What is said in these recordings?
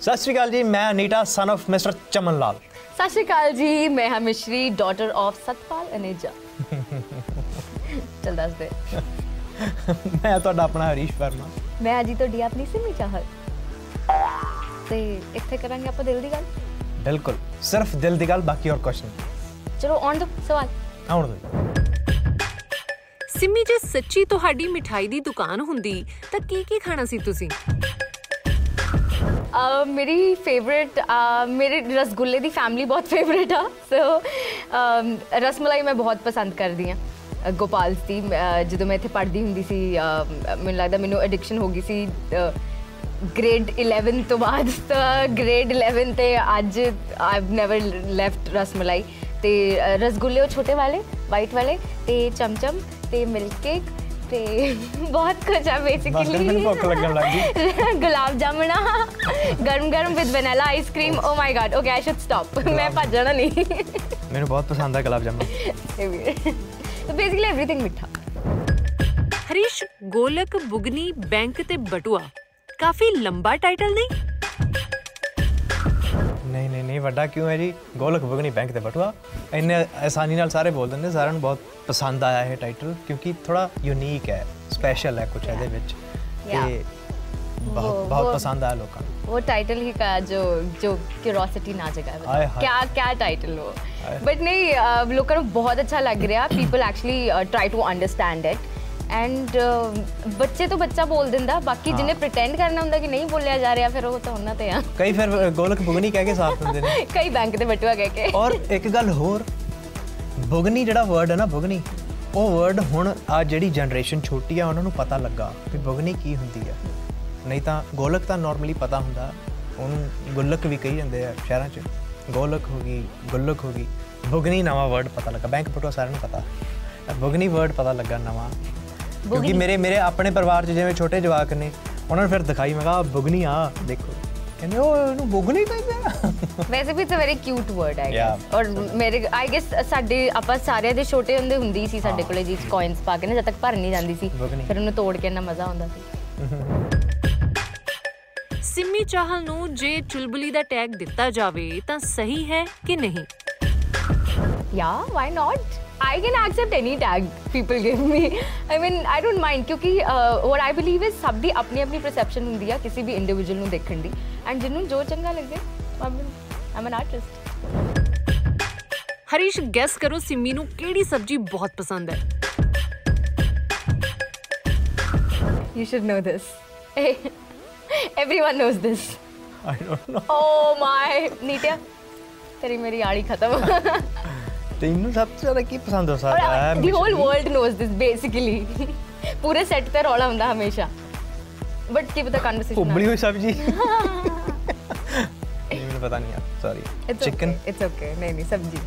ਸਤਿ ਸ਼੍ਰੀ ਅਕਾਲ ਜੀ ਮੈਂ Anita son of mister Chaman Lal ਸਤਿ ਸ਼੍ਰੀ ਅਕਾਲ ਜੀ ਮੈਂ ਹਾਂ ਮਿਸ਼ਰੀ ਡਾਟਰ ਆਫ ਸਤਪਾਲ ਅਨੇਜਾ। ਚਲ ਦੱਸ ਦੇ। ਮੈਂ ਤੁਹਾਡਾ ਆਪਣਾ ਹਰੀਸ਼ ਵਰਮਾ। ਮੈਂ ਅੱਜ ਹੀ ਤੁਹਾਡੀ ਆਪਣੀ ਸਿਮੀ ਚਾਹਤ ਤੇ ਇੱਥੇ ਕਰਾਂਗੇ ਆਪਾਂ ਦਿਲ ਦੀ ਗੱਲ? ਬਿਲਕੁਲ ਸਿਰਫ ਦਿਲ ਦੀ ਗੱਲ ਬਾਕੀ ਹੋਰ ਕੁਛ ਨਹੀਂ। ਚਲੋ ਆਨ ਦੋ ਸਵਾਲ। ਆਉਣ ਦੋ ਸਿੰਮੀ ਜੇ ਸੱਚੀ ਤੁਹਾਡੀ ਮਿਠਾਈ ਦੀ ਦੁਕਾਨ ਹੁੰਦੀ ਤਾਂ ਕੀ ਕੀ ਖਾਣਾ ਸੀ ਤੁਸੀਂ? ਮੇਰੀ ਫੇਵਰਿਟ ਮੇਰੇ ਰਸਗੁੱਲੇ ਦੀ ਫੈਮਿਲੀ ਬਹੁਤ ਫੇਵਰਿਟ ਆ। ਸੋ ਰਸਮਲਾਈ ਮੈਂ ਬਹੁਤ ਪਸੰਦ ਕਰਦੀ ਆ ਗੋਪਾਲ ਦੀ ਅਹ, ਜਦੋਂ ਮੈਂ ਇੱਥੇ ਪੜ੍ਹਦੀ ਹੁੰਦੀ ਸੀ ਅਹ, ਮੈਨੂੰ ਲੱਗਦਾ ਮੈਨੂੰ ਐਡਿਕਸ਼ਨ ਹੋ ਗਈ ਸੀ ਗ੍ਰੇਡ 11 ਤੋਂ ਬਾਅਦ। ਤਾਂ ਗ੍ਰੇਡ 11 ਤੇ ਅੱਜ ਆਈਵ ਨੈਵਰ ਲੈਫਟ ਰਸਮਲਾਈ। ਤੇ ਅਹ, ਰਸਗੁੱਲੇ ਉਹ ਛੋਟੇ ਵਾਲੇ ਵਾਈਟ ਵਾਲੇ ਤੇ ਚਮਚਮ ਤੇ ਮਿਲਕ ਕੇਕ ते बहुत कुछ है बेसिकली गुलाब जामुन गर्म गर्म with vanilla ice cream oh my god okay I should stop मैं पा जाना नहीं मेरे बहुत पसंद है गुलाब जामुन। तो बेसिकली एवरीथिंग मीठा। हरीश गोलक बुगनी बैंक ते बटुआ। काफ़ी लंबा टाइटल नहीं? ਨਹੀਂ ਨਹੀਂ ਨਹੀਂ ਨਹੀਂ ਵੱਡਾ ਕਿਉਂ ਹੈ ਜੀ ਗੋਲਕ ਬਗਨੀ ਬੈਂਕ ਤੇ ਬਟੂਆ ਇੰਨੇ ਆਸਾਨੀ ਨਾਲ ਸਾਰੇ ਬੋਲ ਦਿੰਦੇ ਸਾਰਿਆਂ ਨੂੰ ਬਹੁਤ ਪਸੰਦ ਆਇਆ ਇਹ ਟਾਈਟਲ ਕਿਉਂਕਿ ਥੋੜਾ ਯੂਨੀਕ ਹੈ ਸਪੈਸ਼ਲ ਹੈ ਕੁਝ ਇਹਦੇ ਵਿੱਚ Yeah. ਤੇ ਬਹੁਤ वो- ਬਹੁਤ वो- ਪਸੰਦ ਆਇਆ ਲੋਕਾਂ ਨੂੰ वो टाइटल ही का जो जो क्यूरोसिटी ना जगा है हाय, बताओ। हाय। क्या क्या टाइटल वो हाय। बट नहीं अ, लोगों को बहुत अच्छा लग रहा people actually try to understand it and ਬੱਚੇ ਤੋਂ ਬੱਚਾ ਬੋਲ ਦਿੰਦਾ ਬਾਕੀ ਜਿਹਨੇ ਪ੍ਰੀਟੈਂਡ ਕਰਨਾ ਹੁੰਦਾ ਕਿ ਨਹੀਂ ਬੋਲਿਆ ਜਾ ਰਿਹਾ ਫਿਰ ਉਹ ਤਾਂ ਉਹਨਾਂ ਤੇ ਆ। ਕਈ ਫਿਰ ਗੋਲਕ ਬੁਗਨੀ ਕਹਿ ਕੇ ਸਾਫ਼ ਦਿੰਦੇ ਨੇ। ਕਈ ਬੈਂਕ ਦੇ ਬਟੂਆ ਕਹਿ ਕੇ। ਔਰ ਇੱਕ ਗੱਲ ਹੋਰ ਬੁਗਨੀ ਜਿਹੜਾ ਵਰਡ ਹੈ ਨਾ ਬੁਗਨੀ ਉਹ ਵਰਡ ਹੁਣ ਆ ਜਿਹੜੀ ਜਨਰੇਸ਼ਨ ਛੋਟੀ ਆ ਉਹਨਾਂ ਨੂੰ ਪਤਾ ਲੱਗਾ ਵੀ ਬੁਗਨੀ ਕੀ ਹੁੰਦੀ ਆ। ਨਹੀਂ ਤਾਂ ਗੋਲਕ ਤਾਂ ਨਾਰਮਲੀ ਪਤਾ ਹੁੰਦਾ ਉਹਨੂੰ ਗੁੱਲਕ ਵੀ ਕਹੀ ਜਾਂਦੇ ਆ ਸ਼ਹਿਰਾਂ 'ਚ। ਗੋਲਕ ਹੋ ਗਈ ਗੁੱਲਕ ਹੋ ਗਈ ਬੁਗਨੀ ਨਵਾਂ ਵਰਡ ਪਤਾ ਲੱਗਾ ਬੈਂਕ ਬਟੂਆ ਸਾਰਿਆਂ ਨੂੰ ਪਤਾ। ਬੁਗਨੀ ਵਰਡ ਪਤਾ ਲੱਗਾ ਨਵਾਂ ਕਿਉਂਕਿ ਮੇਰੇ ਮੇਰੇ ਆਪਣੇ ਪਰਿਵਾਰ 'ਚ ਜਿਵੇਂ ਛੋਟੇ ਜਵਾਕ ਨੇ ਉਹਨਾਂ ਨੂੰ ਫਿਰ ਦਿਖਾਈ ਮੈਂ ਕਿਹਾ ਬੁਗਨੀ ਆ ਦੇਖੋ। ਕਹਿੰਦੇ ਉਹ ਇਹਨੂੰ ਬੁਗਨੀ ਕਹਿੰਦੇ ਵੈਸੇ ਵੀ it's a very cute word ਹੈ Yeah. ਔਰ ਮੇਰੇ ਆਈ ਗੈਸ ਸਾਡੇ ਆਪਾਂ ਸਾਰਿਆਂ ਦੇ ਛੋਟੇ ਹੁੰਦੇ ਹੁੰਦੀ ਸੀ ਸਾਡੇ ਕੋਲੇ ਜੀ ਕੋਇਨਸ ਪਾ ਕੇ ਨਾ ਜਦ ਤੱਕ ਭਰ ਨਹੀਂ ਜਾਂਦੀ ਸੀ। ਫਿਰ ਉਹਨੂੰ ਤੋੜ ਕੇ ਇੰਨਾ ਮਜ਼ਾ ਆਉਂਦਾ ਸੀ। ਸਿੰਮੀ ਚਾਹਲ ਨੂੰ ਜੇ ਚੁਲਬੁਲੀ ਦਾ ਟੈਗ ਦਿੱਤਾ ਜਾਵੇ ਤਾਂ ਸਹੀ ਹੈ ਕਿ ਨਹੀਂ? Yeah, why not? I can accept any tag people give me. I mean, I don't mind ਕਿਉਂਕਿ uh, what I believe is ਸਭ ਦੀ ਆਪਣੀ ਆਪਣੀ perception ਹੁੰਦੀ ਆ ਕਿਸੇ ਵੀ ਇੰਡੀਵਿਜੂਅਲ ਨੂੰ ਦੇਖਣ ਦੀ ਐਂਡ ਜਿਹਨੂੰ ਜੋ ਚੰਗਾ ਲੱਗੇ I'm an artist. Harish gas ਕਰੋ ਸਿੰਮੀ ਨੂੰ ਕਿਹੜੀ ਸਬਜ਼ੀ ਬਹੁਤ ਪਸੰਦ ਹੈ You should know this. Hey, everyone knows this. I don't know. Oh my, ਨੀਟਿਆ ਤੇਰੀ ਮੇਰੀ ਆੜੀ ਖਤਮ ਤੈਨੂੰ ਸਭ ਤੋਂ ਜ਼ਿਆਦਾ ਕੀ ਪਸੰਦ ਹੋ ਸਕਦਾ ਹੈ the whole world knows this basically ਪੂਰੇ ਸੈੱਟ ਤੇ ਰੌਲਾ ਹੁੰਦਾ ਹਮੇਸ਼ਾ ਬਟ ਕੀ ਪਤਾ ਕਨਵਰਸੇਸ਼ਨ ਉਬਲੀ ਹੋਈ ਸਬਜ਼ੀ ਨਹੀਂ ਮੈਨੂੰ ਪਤਾ ਨਹੀਂ ਆ ਸੌਰੀ ਚਿਕਨ ਇਟਸ ਓਕੇ ਨਹੀਂ ਨਹੀਂ ਸਬਜੀ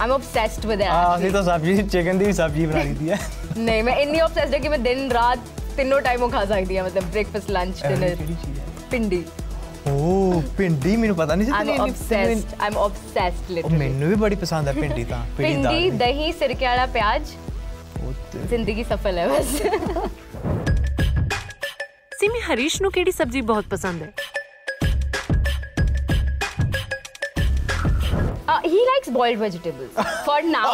ਆਮ obsessed with ਆ it ਅਸੀਂ ਤਾਂ ਸਬਜ਼ੀ ਚਿਕਨ ਦੀ ਵੀ ਸਬਜ਼ੀ ਬਣਾ ਲਈ ਦੀ ਹੈ ਨਹੀਂ ਮੈਂ ਇੰਨੀ obsessed ਹਾਂ ਕਿ ਮੈਂ ਦਿਨ ਰਾਤ ਤਿੰਨੋਂ ਟਾਈਮ ਉਹ ਖਾ ਸਕਦੀ ਹਾਂ ਮਤਲਬ ਬ੍ਰੇਕਫਾਸਟ ਲੰਚ ਇਹੋ ਜਿਹੀ ਡਿਨਰ ਕਿਹੜੀ ਚੀਜ਼ ਹੈ ਪਿੰਡੀ ਓ ਪਿੰਡੀ ਮੈਨੂੰ ਪਤਾ ਨਹੀਂ ਸੀ ਆਮ ਆਬਸੈਸਡ ਆਮ ਆਬਸੈਸਡ ਲਿਟਰਲੀ ਮੈਨੂੰ ਵੀ ਬੜੀ ਪਸੰਦ ਹੈ ਪਿੰਡੀ ਤਾਂ ਪਿੰਡੀ ਦਹੀਂ ਸਿਰਕੇ ਵਾਲਾ ਪਿਆਜ਼ ਜ਼ਿੰਦਗੀ ਸਫਲ ਹੈ ਬਸ ਸਿਮੀ ਹਰੀਸ਼ ਨੂੰ ਕਿਹੜੀ ਸਬਜ਼ੀ ਬਹੁਤ ਪਸੰਦ ਹੈ he likes boiled vegetables for now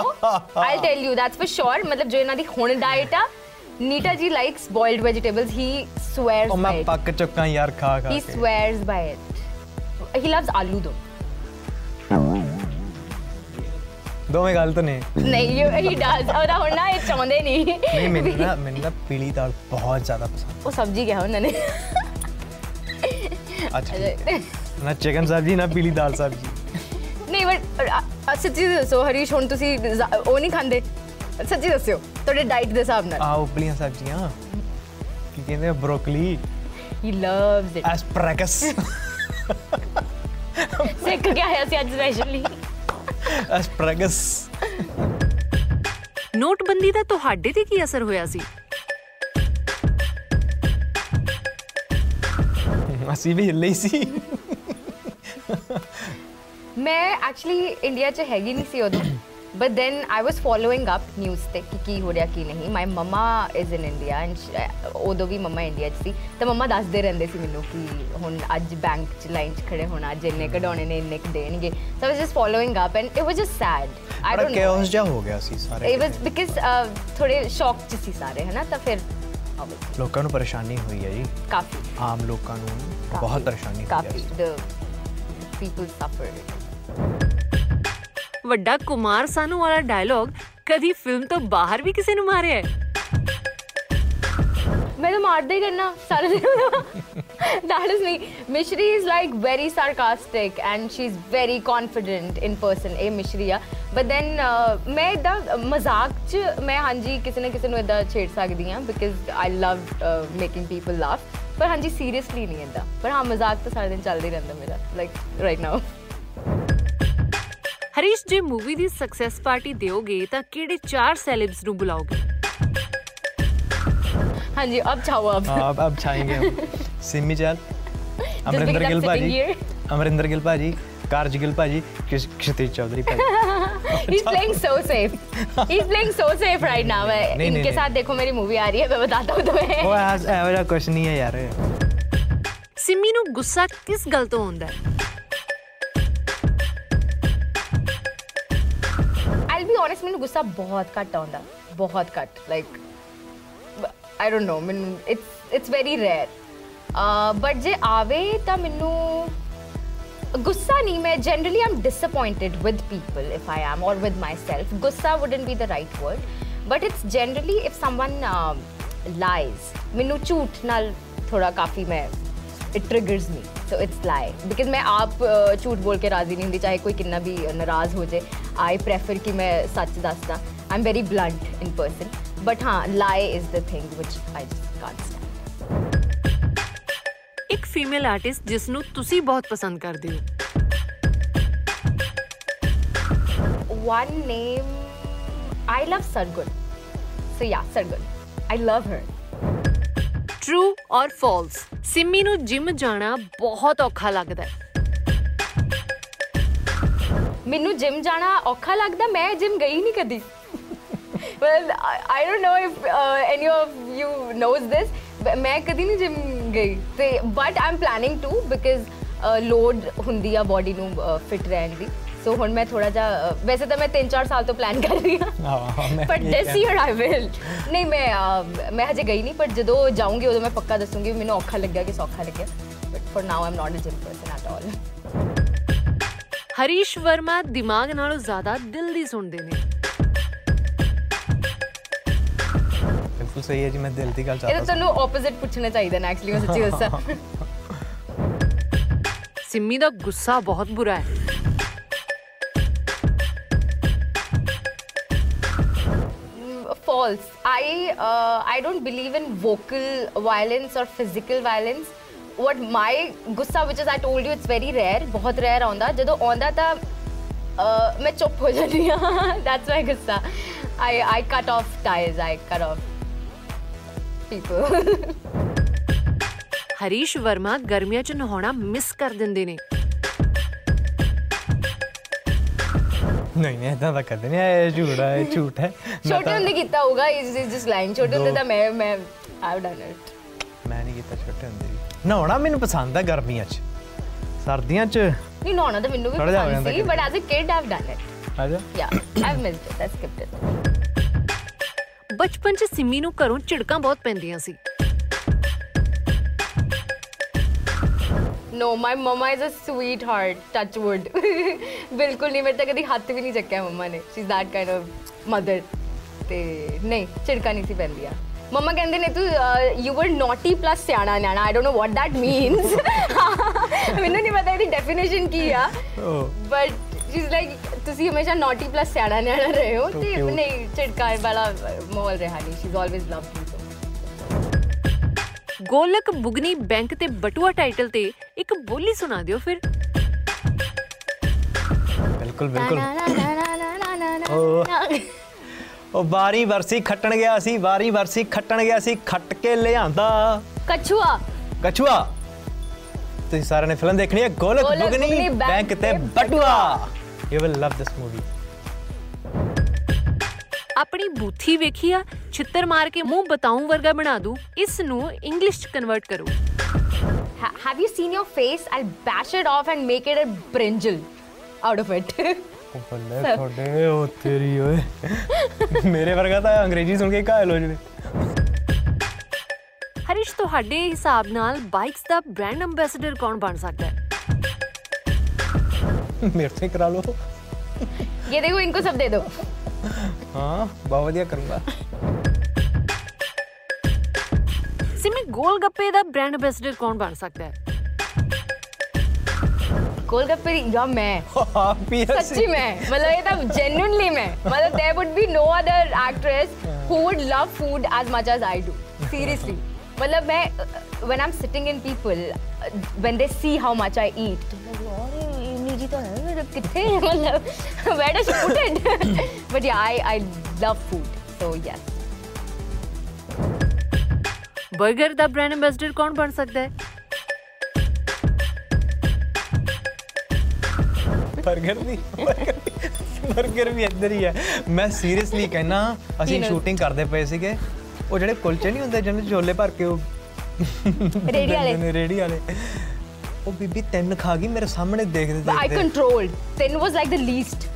i'll tell you that's for sure matlab jo inna di hun diet a Neeta ਜੀ likes boiled vegetables. He swears ਉਹ by ਮੈਂ it. ਪੱਕ ਚੁੱਕਾ ਯਾਰ ਖਾ ਖਾ He K swears by it. He loves aloo though. ਦੋਵੇਂ ਗਲਤ ਨੇ ਨਹੀਂ you- he does. ਉਹਦਾ ਹੁਣ ਨਾ ਇਹ ਚਾਹੁੰਦੇ ਨਹੀਂ ਨਹੀਂ ਮੈਨੂੰ ਨਾ ਮੈਨੂੰ ਨਾ ਪੀਲੀ ਦਾਲ ਬਹੁਤ ਜ਼ਿਆਦਾ ਪਸੰਦ ਉਹ ਸਬਜ਼ੀ ਕਿਹਾ ਉਹਨਾਂ ਨੇ ਅੱਛਾ ਠੀਕ ਹੈ। ਨਾ ਚਿਕਨ ਸਬਜ਼ੀ ਨਾ ਪੀਲੀ ਦਾਲ ਸਬਜ਼ੀ ਨਹੀਂ ਬਟ ਸੱਚੀ ਦੱਸੋ ਹਰੀਸ਼ ਹੁਣ ਤੁਸੀਂ ਜ਼- ਉਹ ਨਹੀਂ ਖਾਂਦੇ ਸੱਚੀ ਦੱਸਿਓ ਤੁਹਾਡੇ ਡਾਈਟ ਦੇ ਹਿਸਾਬ ਨਾਲ। ਆ ਉਬਲੀਆਂ ਸਬਜ਼ੀਆਂ। ਕੀ ਕਹਿੰਦੇ ਆ broccoli. He loves it asparagus. ਸਿੱਖ ਕੇ ਆਇਆ ਸੀ ਅੱਜ ਸਪੈਸ਼ਲੀ ਐਸਪਰੈਗਸ। ਨੋਟਬੰਦੀ ਦਾ ਤੁਹਾਡੇ ਤੇ ਕੀ ਅਸਰ ਹੋਇਆ ਸੀ? ਅਸੀਂ ਵੀ ਹਿੱਲੇ ਸੀ। ਮੈਂ ਐਕਚੁਅਲੀ ਇੰਡੀਆ 'ਚ ਹੈਗੀ ਨਹੀਂ ਸੀ ਉਦੋਂ। but then I was following up news ਤੇ ਕਿ ਕੀ ਹੋ ਰਿਹਾ ਕੀ ਨਹੀਂ my mama is in India and ਉਦੋਂ ਵੀ ਮਮਾ ਇੰਡੀਆ 'ਚ ਸੀ ਤਾਂ ਮਮਾ ਦੱਸਦੇ ਰਹਿੰਦੇ ਸੀ ਮੈਨੂੰ ਕਿ ਹੁਣ ਅੱਜ ਬੈਂਕ 'ਚ ਲਾਈਨ 'ਚ ਖੜੇ ਹੋਣਾ ਅੱਜ ਇੰਨੇ ਕਢਾਉਣੇ ਨੇ ਇੰਨੇ ਕੁ ਦੇਣਗੇ so I was just following up and it was just sad I ਬੜਾ ਡੋਨਟ ਨੋ ਕੇਓਸ ਜਿਹਾ ਹੋ ਗਿਆ ਸੀ ਸਾਰੇ ਇਟ ਵਾਸ ਬਿਕਾਜ਼ ਥੋੜੇ ਸ਼ੌਕ 'ਚ ਸੀ ਸਾਰੇ ਹਨਾ ਤਾਂ ਫਿਰ obviously, ਲੋਕਾਂ ਨੂੰ ਪਰੇਸ਼ਾਨੀ ਹੋਈ ਹੈ ਜੀ ਕਾਫੀ ਆਮ ਲੋਕਾਂ ਨੂੰ ਕਾਫੀ, ਬਹੁਤ ਪਰੇਸ਼ਾਨੀ ਹੋਈ ਹੈ ਕਾਫੀ ਇਸ the people suffered ਵੱਡਾ ਕੁਮਾਰ ਸਾਨੂ ਵਾਲਾ ਡਾਇਲੌਗ ਕਦੀ ਫਿਲਮ ਤੋਂ ਬਾਹਰ ਵੀ ਕਿਸੇ ਨੂੰ ਮਾਰਿਆ ਹੈ मैं तो मार दे करना सारे दिन that is me mishri is like very sarcastic and she's very confident in person ਇਹ ਮਿਸ਼ਰੀ ਆ but then uh, ਮੈਂ ਇਦਾਂ ਮਜ਼ਾਕ ਚ ਮੈਂ ਹਾਂਜੀ ਕਿਸੇ ਨਾ ਕਿਸੇ ਨੂੰ ਇਦਾਂ ਛੇੜ ਸਕਦੀ ਆ because I love uh, making people laugh ਪਰ ਹਾਂਜੀ ਸੀਰੀਅਸਲੀ ਨਹੀਂ ਇਦਾਂ ਪਰ ਹਾਂ ਮਜ਼ਾਕ ਤਾਂ ਸਾਰਾ ਦਿਨ ਚੱਲਦਾ ਹੀ ਰਹਿੰਦਾ ਮੇਰਾ like right now ਹਰੀਸ਼ ਜੇ ਮੂਵੀ ਦੀ ਸਕਸੈਸ ਪਾਰਟੀ ਦਿਓਗੇ ਤਾਂ ਕਿਹੜੇ ਚਾਰ ਸੈਲੇਬਸ ਨੂੰ ਬੁਲਾਓਗੇ ਹਾਂਜੀ ਅਬ ਚਾਹੋ ਅਬ हाँ, अब अब छाएंगे हम सिमी चाल because Amarinder I'm Gill sitting भाजी here. अमरिंदर गिल भाजी कारज गिल भाजी किश- क्षितिज चौधरी भाजी He's playing so safe. He's playing so safe right now. मैं नहीं, इनके नहीं। साथ देखो मेरी मूवी आ रही है मैं बताता हूँ तुम्हें ਉਹ ਐਸ ਇਹੋ ਜਿਹਾ ਕੁਛ ਨਹੀਂ ਹੈ ਯਾਰ ਸਿੰਮੀ ਨੂੰ ਗੁੱਸਾ ਕਿਸ ਗੱਲ ਤੋਂ ਆਉਂਦਾ ਹੈ ऑनेस्ट मैंने गुस्सा बहुत घट आंदा बहुत घट like I don't know man it's it's very rare but जे आवे तो मैनू गुस्सा नहीं, मैं generally I am disappointed with people if I am और विद माई सेल्फ गुस्सा wouldn't be the right word but it's generally if someone lies मैनू झूठ नाल थोड़ा काफ़ी मैं ਮੈਂ it triggers me so it's lie because मैं आप uh, झूठ बोल के राजी नहीं होती चाहे कोई कितना भी नाराज हो जाए आई प्रेफर कि मैं सच दसदा I am very blunt in person but हाँ lie is the thing which I just can't stand ਇੱਕ ਫੀਮੇਲ ਆਰਟਿਸਟ ਜਿਸ ਨੂੰ ਤੁਸੀਂ ਬਹੁਤ ਪਸੰਦ ਕਰਦੇ ਹੋ one name I love Sargun so yeah Sargun I love her true ਔਰ ਫਾਲਸ ਸਿੰਮੀ ਨੂੰ ਜਿਮ ਜਾਣਾ ਬਹੁਤ ਔਖਾ ਲੱਗਦਾ ਹੈ ਮੈਨੂੰ ਜਿਮ ਜਾਣਾ ਔਖਾ ਲੱਗਦਾ ਮੈਂ ਜਿਮ ਗਈ ਨਹੀਂ ਕਦੀ well I, I don't know if uh, any of you knows this but ਮੈਂ ਕਦੀ ਨਹੀਂ ਜਿਮ ਗਈ ਤੇ but I'm planning to because load ਹੁੰਦੀ ਆ ਬਾਡੀ ਨੂੰ ਫਿਟ ਰਹਿਣ ਦੀ सो हूँ मैं थोड़ा जा वैसे तो मैं तीन चार साल तो प्लान कर रही हूँ। दिस ईयर आई विल नहीं मैं मैं हजे गई नहीं पर जो जाऊँगी उदो मैं पक्का दसूँगी मैंने औखा लग कि सौखा लग but for now I am not a gym person at all Harish Verma दिमाग नालों ज़्यादा दिल दी सुनते हैं सिमी का गुस्सा बहुत बुरा है। False i uh, i don't believe in vocal violence or physical violence what my gussa which is i told you it's very rare ਬਹੁਤ rare ਆਉਂਦਾ ਜਦੋਂ ਆਉਂਦਾ ਤਾਂ uh, ਮੈਂ ਚੁੱਪ ਹੋ ਜਾਂਦੀ ਹਾਂ that's my ਗੁੱਸਾ i i cut off ties i cut off people Harish Verma ਗਰਮੀਆਂ 'ਚ ਨਹਾਉਣਾ ਮਿਸ ਕਰ ਦਿੰਦੇ ਨੇ ਨਹੀਂ ਨਹੀਂ ਇਦਾਂ ਦਾ ਕਦੇ ਨਹੀਂ ਇਹ ਝੂਠ ਹੈ ਇਹ ਝੂਠ ਹੈ। ਛੋਟੇ ਤਾਂ- ਹੁੰਦੇ ਕੀਤਾ ਹੋਊਗਾ ਇਸ ਇਸ ਜਸਟ ਲਾਈਨ ਛੋਟੇ ਹੁੰਦੇ ਤਾਂ ਮੈਂ ਮੈਂ ਆਈ ਡਨ ਇਟ ਮੈਂ ਨਹੀਂ ਕੀਤਾ ਛੋਟੇ ਹੁੰਦੇ ਵੀ ਨਹਾਉਣਾ ਮੈਨੂੰ ਪਸੰਦ ਹੈ ਗਰਮੀਆਂ 'ਚ। ਸਰਦੀਆਂ 'ਚ ਨਹੀਂ ਨਹਾਉਣਾ ਤਾਂ ਮੈਨੂੰ ਵੀ ਪਸੰਦ ਸੀ but. As a kid I've done it ਆਜਾ yeah i've missed it i skipped it. ਬਚਪਨ 'ਚ ਸਿੰਮੀ ਨੂੰ ਘਰੋਂ ਝਿੜਕਾਂ ਬਹੁਤ ਪੈਂਦੀਆਂ ਸੀ। no my mama is a sweetheart touch wood ਬਿਲਕੁਲ ਨਹੀਂ ਮੇਰੇ ਤਾਂ ਕਦੀ ਹੱਥ ਵੀ ਨਹੀਂ ਚੱਕਿਆ ਮੰਮਾ ਨੇ she's that kind of mother ਤੇ ਨਹੀਂ ਝਿੜਕਾਂ ਨਹੀਂ ਸੀ ਪੈਂਦੀਆਂ ਮੰਮਾ ਕਹਿੰਦੇ ਨੇ ਤੂੰ ਯੂ ਵਰ ਨੋਟੀ ਪਲੱਸ ਸਿਆਣਾ ਨਿਆਣਾ I don't know what that means ਮੈਨੂੰ ਨਹੀਂ ਪਤਾ ਇਹਦੀ ਡੈਫੀਨੇਸ਼ਨ ਕੀ ਆ ਓ ਬਟ ਸ਼ੀ ਇਜ਼ ਲਾਈਕ ਤੁਸੀਂ ਹਮੇਸ਼ਾ ਨੋਟੀ ਪਲੱਸ ਸਿਆਣਾ ਨਿਆਣਾ ਰਹੇ ਹੋ So ਤੇ cute. ਨਹੀਂ ਝਿੜਕਾਂ ਵਾਲਾ ਮਾਹੌਲ ਰਿਹਾ ਨਹੀਂ she is always loved you ਗੋਲਕ ਬੁਗਨੀ ਬੈਂਕ ਤੇ ਬਟੂਆ ਟਾਈਟਲ ਤੇ ਇੱਕ ਬੋਲੀ ਸੁਣਾ ਦਿਓ ਫਿਰ। ਬਿਲਕੁਲ ਬਿਲਕੁਲ। ਉਹ ਬਾਰੀ ਵਰਸੀ ਖੱਟਣ ਗਿਆ ਸੀ ਬਾਰੀ ਵਰਸੀ ਖੱਟਣ ਗਿਆ ਸੀ ਖੱਟ ਕੇ ਲਿਆਂਦਾ। ਕਛੂਆ। ਕਛੂਆ। ਤੁਸੀਂ ਸਾਰਿਆਂ ਨੇ ਫਿਲਮ ਦੇਖਣੀ ਹੈ ਗੋਲਕ ਬੁਗਨੀ ਬੈਂਕ ਤੇ ਬਟੂਆ। You will love this movie ਆਪਣੀ ਬੂਥੀ ਵੇਖੀ ਆ ਛਿੱਤਰ ਮਾਰ ਕੇ ਮੂੰਹ ਬਤਾਉਂ ਵਰਗਾ ਬਣਾ ਦੂ ਇਸ ਨੂੰ ਇੰਗਲਿਸ਼ ਚ ਕਨਵਰਟ ਕਰੋ Ha- have you seen your face? I'll bash it off and make it a brinjal out of it. ਉਹ ਬੱਲੇ ਤੁਹਾਡੇ ਉਹ ਤੇਰੀ ਓਏ ਮੇਰੇ ਵਰਗਾ ਤਾਂ ਅੰਗਰੇਜ਼ੀ ਸੁਣ ਕੇ ਘਾਇਲ ਹੋ ਜਵੇ ਹਰੀਸ਼ ਤੁਹਾਡੇ ਹਿਸਾਬ ਨਾਲ ਬਾਈਕਸ ਦਾ ਬ੍ਰਾਂਡ ਐਮਬੈਸਡਰ ਕੌਣ ਬਣ ਸਕਦਾ ਹੈ ਮੇਰੇ ਤੇ ਕਰਾ ਲਓ ये देखो इनको सब दे दो ਹਾਂ ਬਹੁਤ ਵਧੀਆ ਕਰੂੰਗਾ ਸਿਮੀ ਗੋਲ ਗੱਪੇ ਦਾ ਬ੍ਰਾਂਡ ਐਮਬੈਸਡਰ ਕੌਣ ਬਣ ਸਕਦਾ ਹੈ गोलगप्पे या मैं ਆਪ ਹੀ सच्ची में मतलब ये तब genuinely मैं मतलब there would be no other actress who would love food as much as I do seriously मतलब मैं when I'm sitting in people uh, when they see how much I eat अरे इतनी जी तो है मतलब कितने मतलब where does she put it but yeah I I love food so burger the brand ambassador ਕੌਣ ਬਣ ਸਕਦਾ ਹੈ ਬਰਗਰ ਨਹੀਂ ਬਰਗਰ ਵੀ ਇੱਧਰ ਹੀ ਹੈ ਮੈਂ ਸੀਰੀਅਸਲੀ ਕਹਿਣਾ ਅਸੀਂ ਸ਼ੂਟਿੰਗ ਕਰਦੇ ਪਏ ਸੀਗੇ ਉਹ ਜਿਹੜੇ ਕੁਲਚੇ ਨਹੀਂ ਹੁੰਦੇ ਜਿਹਨਾਂ ਛੋਲੇ ਭਰ ਕੇ ਉਹ ਰੇੜੀ ਵਾਲੇ ਰੇੜੀ ਵਾਲੇ ਉਹ ਬੀਬੀ ਤਿੰਨ ਖਾ ਗਈ ਮੇਰੇ ਸਾਹਮਣੇ ਦੇਖਦੇ ਦੇਖਦੇ ਆਈ ਕੰਟਰੋਲਡ ਤਿੰਨ was like the least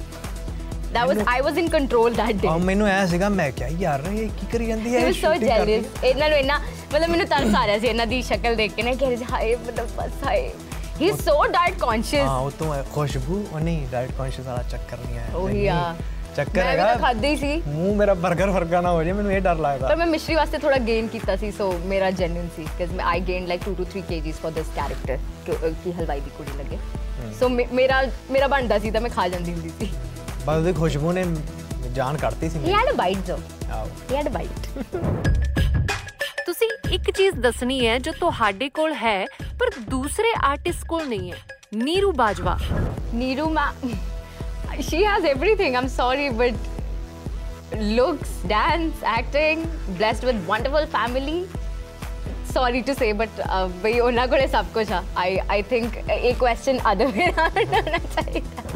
that was I was in control that day ਮੈਨੂੰ ਐ ਸੀਗਾ ਮੈਂ ਕਿਹਾ ਯਾਰ ਇਹ ਕੀ ਕਰੀ ਜਾਂਦੀ ਹੈ ਯੂ ਸੋ ਜੈਲਸ ਇਹਨਾਂ ਨੂੰ ਇਹਨਾਂ ਮਤਲਬ ਮੈਨੂੰ ਤਰਸ ਆ ਰਿਹਾ ਸੀ ਇਹਨਾਂ ਦੀ ਸ਼ਕਲ ਦੇਖ ਕੇ ਨਾ ਕਿ ਹਾਏ ਮਤਲਬ ਬਸ ਹਾਏ he is so diet conscious हाँ वो तो खुशबू और नहीं डाइट कॉन्शियस वाला चक्कर नहीं है ओ यार ਚੱਕਰ ਹੈਗਾ ਮੈਂ ਖਾਦੀ ਸੀ ਮੂੰਹ ਮੇਰਾ 버ਗਰ ਫਰਕਾ ਨਾ ਹੋ ਜੇ ਮੈਨੂੰ ਇਹ ਡਰ ਲੱਗਦਾ ਪਰ ਮੈਂ ਮਿਸ਼ਰੀ ਵਾਸਤੇ ਥੋੜਾ ਗੇਨ ਕੀਤਾ ਸੀ ਸੋ ਮੇਰਾ ਜੈਨੂਇਨ ਸੀ ਕਿਉਂਕਿ ਮੈਂ I gain like 2 to 3 kgs for this character ਕਿ ਹਲਵਾਈ ਦੀ ਕੁੜੀ ਲੱਗੇ ਸੋ ਮੇਰਾ ਮੇਰਾ ਬਣਦਾ ਸੀ ਤਾਂ ਮੈਂ ਖਾ ਜਾਂਦੀ ਹੁੰਦੀ ਸੀ ਬਸ ਉਹਦੀ ਖੁਸ਼ਬੂ ਨੇ ਜਾਨ ਕੱਢਤੀ ਸੀ ਹੀ ਮੇਰੀ ਹੈਡ ਅ ਬਾਈਟ ਜੋ ਆਓ ਹੀ ਹੈਡ ਅ ਬਾਈਟ ਤੁਸੀਂ ਇੱਕ ਚੀਜ਼ ਦੱਸਣੀ ਹੈ ਜੋ ਤੁਹਾਡੇ ਕੋਲ ਹੈ ਪਰ ਦੂਸਰੇ ਆਰਟਿਸਟ ਕੋਲ ਨਹੀਂ ਹੈ Neeru Bajwa Neeru ma, she has everything. I'm sorry, but looks, dance, acting, blessed with wonderful family. Sorry to say, but uh, ਬਈ ਉਹਨਾਂ ਕੋਲੇ ਸਭ ਕੁਝ ਆ ਆਈ ਆਈ ਥਿੰਕ ਇਹ ਕੁਐਸਚਨ ਅਦਰ ਵੇ ਰਾਉਂਡ ਹੋਣਾ ਚਾਹੀਦਾ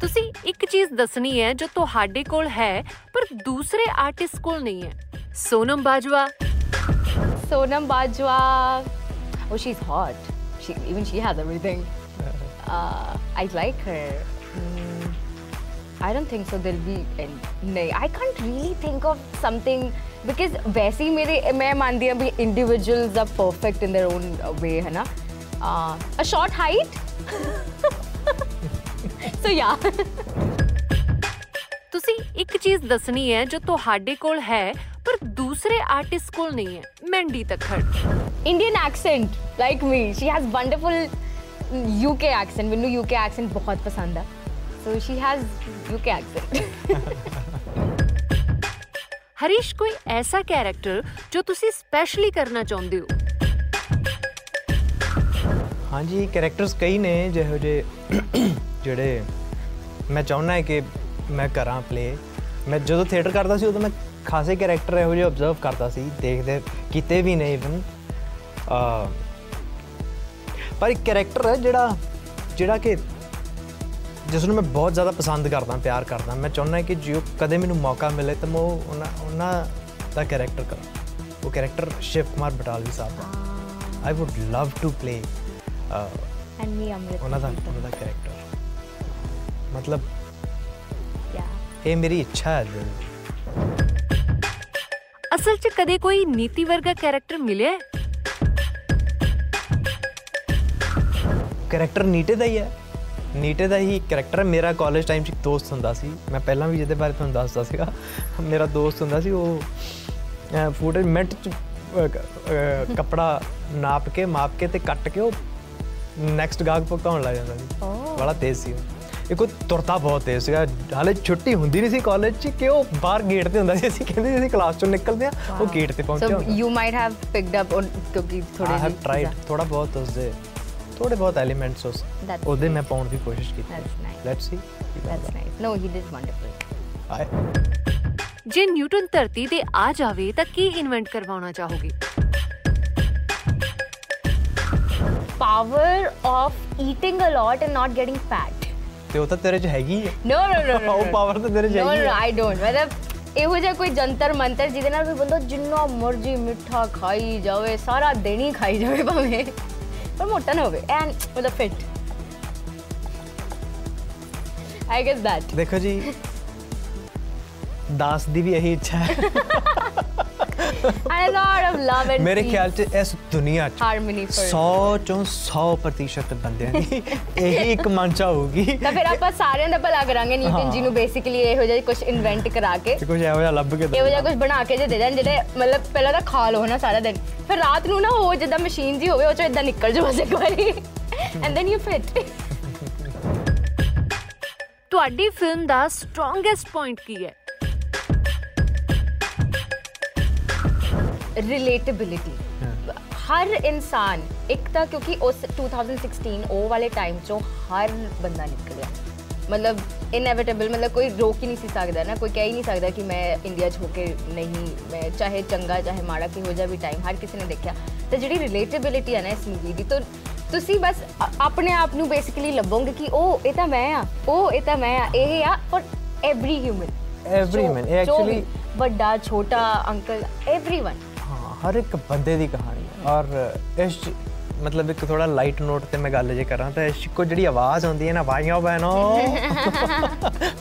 ਤੁਸੀਂ ਇੱਕ ਚੀਜ਼ ਦੱਸਣੀ ਹੈ ਜੋ ਤੁਹਾਡੇ ਕੋਲ ਹੈ ਪਰ ਦੂਸਰੇ ਆਰਟਿਸਟ ਕੋਲ ਨਹੀਂ ਹੈ Sonam Bajwa Sonam Bajwa, oh, she's hot. She even she has everything. Uh, I like her. Mm, I don't think so. There'll be any. No, I can't really think of something because वैसे ही मेरे मैं मानती हूँ भी individuals are perfect in their own way है ना. Uh, a short height. so yeah. ਤੁਸੀਂ ਇੱਕ ਚੀਜ਼ ਦੱਸਣੀ ਹੈ ਜੋ ਤੁਹਾਡੇ ਕੋਲ ਹੈ ਪਰ ਦੂਸਰੇ ਆਰਟਿਸਟ ਕੋਲ ਨਹੀਂ ਹੈ Mandy Takhar Indian accent like me. She has wonderful UK accent. ਮੈਨੂੰ UK accent ਬਹੁਤ ਪਸੰਦ ਆ. So she has UK accent. Harish ਕੋਈ ਐਸਾ ਕੈਰੈਕਟਰ ਜੋ ਤੁਸੀਂ ਸਪੈਸ਼ਲੀ ਕਰਨਾ ਚਾਹੁੰਦੇ ਹੋ ਹਾਂਜੀ ਕੈਰੈਕਟਰਸ ਕਈ ਨੇ ਜਿਹੋ ਜਿਹੇ ਜਿਹੜੇ ਮੈਂ ਚਾਹੁੰਦਾ ਹੈ ਕਿ ਮੈਂ ਕਰਾਂ ਪਲੇ ਮੈਂ ਜਦੋਂ ਥੀਏਟਰ ਕਰਦਾ ਸੀ ਉਦੋਂ ਮੈਂ ਖਾਸੇ ਕੈਰੈਕਟਰ ਇਹੋ ਜਿਹੇ ਆਬਜ਼ਰਵ ਕਰਦਾ ਸੀ ਦੇਖਦੇ ਕਿਤੇ ਵੀ ਨਹੀਂ ਇਵਨ ਪਰ ਇੱਕ ਕੈਰੈਕਟਰ ਹੈ ਜਿਹੜਾ ਜਿਹੜਾ ਕਿ ਜਿਸ ਨੂੰ ਮੈਂ ਬਹੁਤ ਜ਼ਿਆਦਾ ਪਸੰਦ ਕਰਦਾ ਪਿਆਰ ਕਰਦਾ। ਮੈਂ ਚਾਹੁੰਦਾ ਕਿ ਜੋ ਕਦੇ ਮੈਨੂੰ ਮੌਕਾ ਮਿਲੇ ਤਾਂ ਮੈਂ ਉਹ ਉਹਨਾਂ ਉਹਨਾਂ ਦਾ ਕੈਰੈਕਟਰ ਕਰਾਂ। ਉਹ character Shiv Kumar Batalvi Sahib the. I would love to play And me, Amrit. ਉਹਨਾਂ ਦਾ ਉਹਨਾਂ ਦਾ ਕੈਰੈਕਟਰ ਮਤਲਬ Yeah. ਇਹ ਮੇਰੀ ਇੱਛਾ ਹੈ ਦਿਲ ਦੀ। ਅਸਲ 'ਚ ਕਦੇ ਕੋਈ ਨੀਤੀ ਵਰਗਾ ਕੈਰੈਕਟਰ ਮਿਲਿਆ ਹੈ? ਕੈਰੈਕਟਰ ਨੀਟੇ ਦਾ ਹੀ ਹੈ ਨੀਟੇ ਦਾ ਹੀ ਕੈਰੈਕਟਰ ਹੈ ਮੇਰਾ ਕਾਲਜ ਟਾਈਮ 'ਚ ਇੱਕ ਦੋਸਤ ਹੁੰਦਾ ਸੀ ਮੈਂ ਪਹਿਲਾਂ ਵੀ ਜਿਹਦੇ ਬਾਰੇ ਤੁਹਾਨੂੰ ਦੱਸਦਾ ਸੀਗਾ ਮੇਰਾ ਦੋਸਤ ਹੁੰਦਾ ਸੀ ਉਹ ਫੂਡ ਮਿੰਟ 'ਚ ਅਹ, ਅਹ, ਕੱਪੜਾ ਨਾਪ ਕੇ ਮਾਪ ਕੇ ਤੇ ਕੱਟ ਕੇ ਉਹ ਨੈਕਸਟ ਗਾਹਕ ਪਕਾਉਣ ਲੱਗ ਜਾਂਦਾ ਸੀ Oh. ਬੜਾ ਤੇਜ਼ ਸੀ ਉਹ। ਇੱਕ ਉਹ ਤੁਰਤਾ ਬਹੁਤ ਤੇਜ਼ ਸੀਗਾ ਹਾਲੇ ਛੁੱਟੀ ਹੁੰਦੀ ਨਹੀਂ ਸੀ ਕਾਲਜ 'ਚ ਕਿ ਉਹ ਬਾਹਰ ਗੇਟ ਤੇ ਹੁੰਦਾ ਸੀ ਅਸੀਂ ਕਹਿੰਦੇ ਸੀ ਅਸੀਂ ਕਲਾਸ 'ਚੋਂ ਨਿਕਲਦੇ ਆ ਉਹ ਗੇਟ ਤੇ ਪਹੁੰਚਿਆ So ਹੁੰਦਾ you might have picked up on ਕਿਉਂਕਿ ਥੋੜੇ ਆਈ ਹੈਵ ਟ੍ਰਾਈਡ ਥੋੜਾ ਬਹੁਤ ਉਸਦੇ ਥੋੜੇ ਬਹੁਤ ਐਲੀਮੈਂਟਸ ਉਸ That's ਉਹਦੇ ਮੈਂ nice. ਪਾਉਣ ਦੀ ਕੋਸ਼ਿਸ਼ ਕੀਤੀ That's nice. Let's see That's nice. No, he did wonderful. ਹਾਏ ਜੇ ਨਿਊਟਨ ਧਰਤੀ ਤੇ ਆ ਜਾਵੇ ਤਾਂ ਕੀ ਇਨਵੈਂਟ ਕਰਵਾਉਣਾ ਚਾਹੋਗੇ Power of eating a lot and not getting fat. ਤੇ ਉਹ ਤਾਂ ਤੇਰੇ 'ਚ ਹੈਗੀ ਹੈ ਨੋ ਨੋ ਨੋ ਉਹ ਪਾਵਰ ਤਾਂ ਤੇਰੇ 'ਚ ਹੈਗੀ ਹੈ ਨੋ ਨੋ ਆਈ ਡੋਨਟ ਮਤਲਬ ਇਹੋ ਜਿਹਾ ਕੋਈ ਜੰਤਰ ਮੰਤਰ ਜਿਹਦੇ ਨਾਲ ਕੋਈ ਬੰਦਾ ਜਿੰਨਾ ਮਰਜ਼ੀ ਮਿੱਠਾ ਖਾਈ ਜਾਵੇ ਸਾਰਾ ਦਿਨ ਹੀ ਖਾਈ ਜਾਵੇ ਭਾਵੇਂ ਪਰ ਮੋਟਾ ਨਾ ਹੋਵੇ ਐਂਡ ਮਤਲਬ ਫਿਟ ਆਈ ਗੈਸ ਦੈਟ ਦੇਖੋ ਜੀ ਦਾਸ ਦੀ ਵੀ ਇਹੀ ਇੱਛਾ ਹੈ and lot of love and ਮੇਰੇ ਖਿਆਲ 'ਚ ਇਸ ਦੁਨੀਆ 'ਚ ਹਾਰਮਨੀ ਫॉर 100 ਚੋਂ 100% ਬੰਦਿਆਂ ਦੀ ਇਹੀ ਇੱਕ ਮਨਚਾ ਹੋਊਗੀ ਤਾਂ ਫਿਰ ਆਪਾਂ ਸਾਰਿਆਂ ਦਾ ਭਲਾ ਕਰਾਂਗੇ ਨਿਊਟਨ ਜੀ ਨੂੰ ਬੇਸਿਕਲੀ ਇਹੋ ਜਿਹਾ ਕੁਝ ਇਨਵੈਂਟ ਕਰਾ ਕੇ ਕੁਝ ਇਹੋ ਜਿਹਾ ਲੱਭ ਕੇ ਇਹੋ ਜਿਹਾ ਕੁਝ ਬਣਾ ਕੇ ਜੇ ਦੇ ਦੇਣ ਜਿਹੜੇ ਮਤਲਬ ਪਹਿਲਾਂ ਤਾਂ ਖਾ ਲਓ ਨਾ ਸਾਰਾ ਦਿਨ ਫਿਰ ਰਾਤ ਨੂੰ ਨਾ ਉਹ ਜਿੱਦਾਂ ਮਸ਼ੀਨ ਜੀ ਹੋਵੇ ਉਹ ਚੋਂ ਇਦਾਂ ਨਿਕਲ ਜਾਓ ਬਸ ਇੱਕ ਵਾਰੀ ਐਂਡ ਦੈਨ ਯੂ ਫਿਟ ਤੁਹਾਡੀ ਫਿਲਮ ਦਾ ਸਟਰੋਂਗੈਸਟ ਪੁਆਇੰਟ ਕੀ ਹੈ? रिलेटेबिलिटी हर इंसान एक तो क्योंकि उस 2016 ओ वाले टाइम चो हर बंदा निकल गया। मतलब इनएविटेबल मतलब कोई रोक ही नहीं सकता ना कोई कह ही नहीं सकता कि मैं इंडिया होके नहीं मैं चाहे चंगा चाहे माड़ा कि हो जाए भी टाइम हर किसी ने देखा। तो जी रिलेटेबिलिटी है ना इस मूवी की तो ਤੁਸੀਂ ਬਸ ਆਪਣੇ ਆਪ ਨੂੰ ਬੇਸਿਕਲੀ ਲੱਭੋਗੇ ਕਿ ਉਹ ਇਹ ਤਾਂ ਮੈਂ ਆ ਉਹ ਇਹ ਤਾਂ ਮੈਂ ਆ ਇਹ ਆ for every human every human actually ਵੱਡਾ ਛੋਟਾ ਅੰਕਲ एवरीवन ਹਰ ਇੱਕ ਬੰਦੇ ਦੀ ਕਹਾਣੀ ਹੈ। ਔਰ ਇਸ ਮਤਲਬ ਇੱਕ ਥੋੜਾ ਲਾਈਟ ਨੋਟ ਤੇ ਮੈਂ ਗੱਲ ਜੇ ਕਰਾਂ ਤਾਂ ਇਸ ਕੋ ਜਿਹੜੀ ਆਵਾਜ਼ ਆਉਂਦੀ ਹੈ ਨਾ ਭਾਈਓ ਬਹਿਨੋ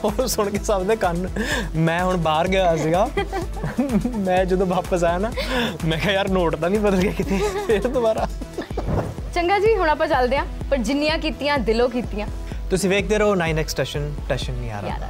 ਉਹ ਸੁਣ ਕੇ ਸਭ ਦੇ ਕੰਨ। ਮੈਂ ਹੁਣ ਬਾਹਰ ਗਿਆ ਸੀਗਾ। ਮੈਂ ਜਦੋਂ ਵਾਪਸ ਆਇਆ ਨਾ ਮੈਂ ਕਿਹਾ ਯਾਰ ਨੋਟ ਤਾਂ ਨਹੀਂ ਬਦਲ ਗਿਆ ਕਿਤੇ ਫਿਰ ਦੁਬਾਰਾ। ਚੰਗਾ ਜੀ ਹੁਣ ਆਪਾਂ ਚੱਲਦੇ ਆਂ ਪਰ ਜਿੰਨੀਆਂ ਕੀਤੀਆਂ ਦਿਲੋਂ ਕੀਤੀਆਂ। ਤੁਸੀਂ ਵੇਖਦੇ ਰਹੋ 9x ਸਟੇਸ਼ਨ ਟੈਸ਼ਨ ਨਹੀਂ ਆ ਰਹਾ।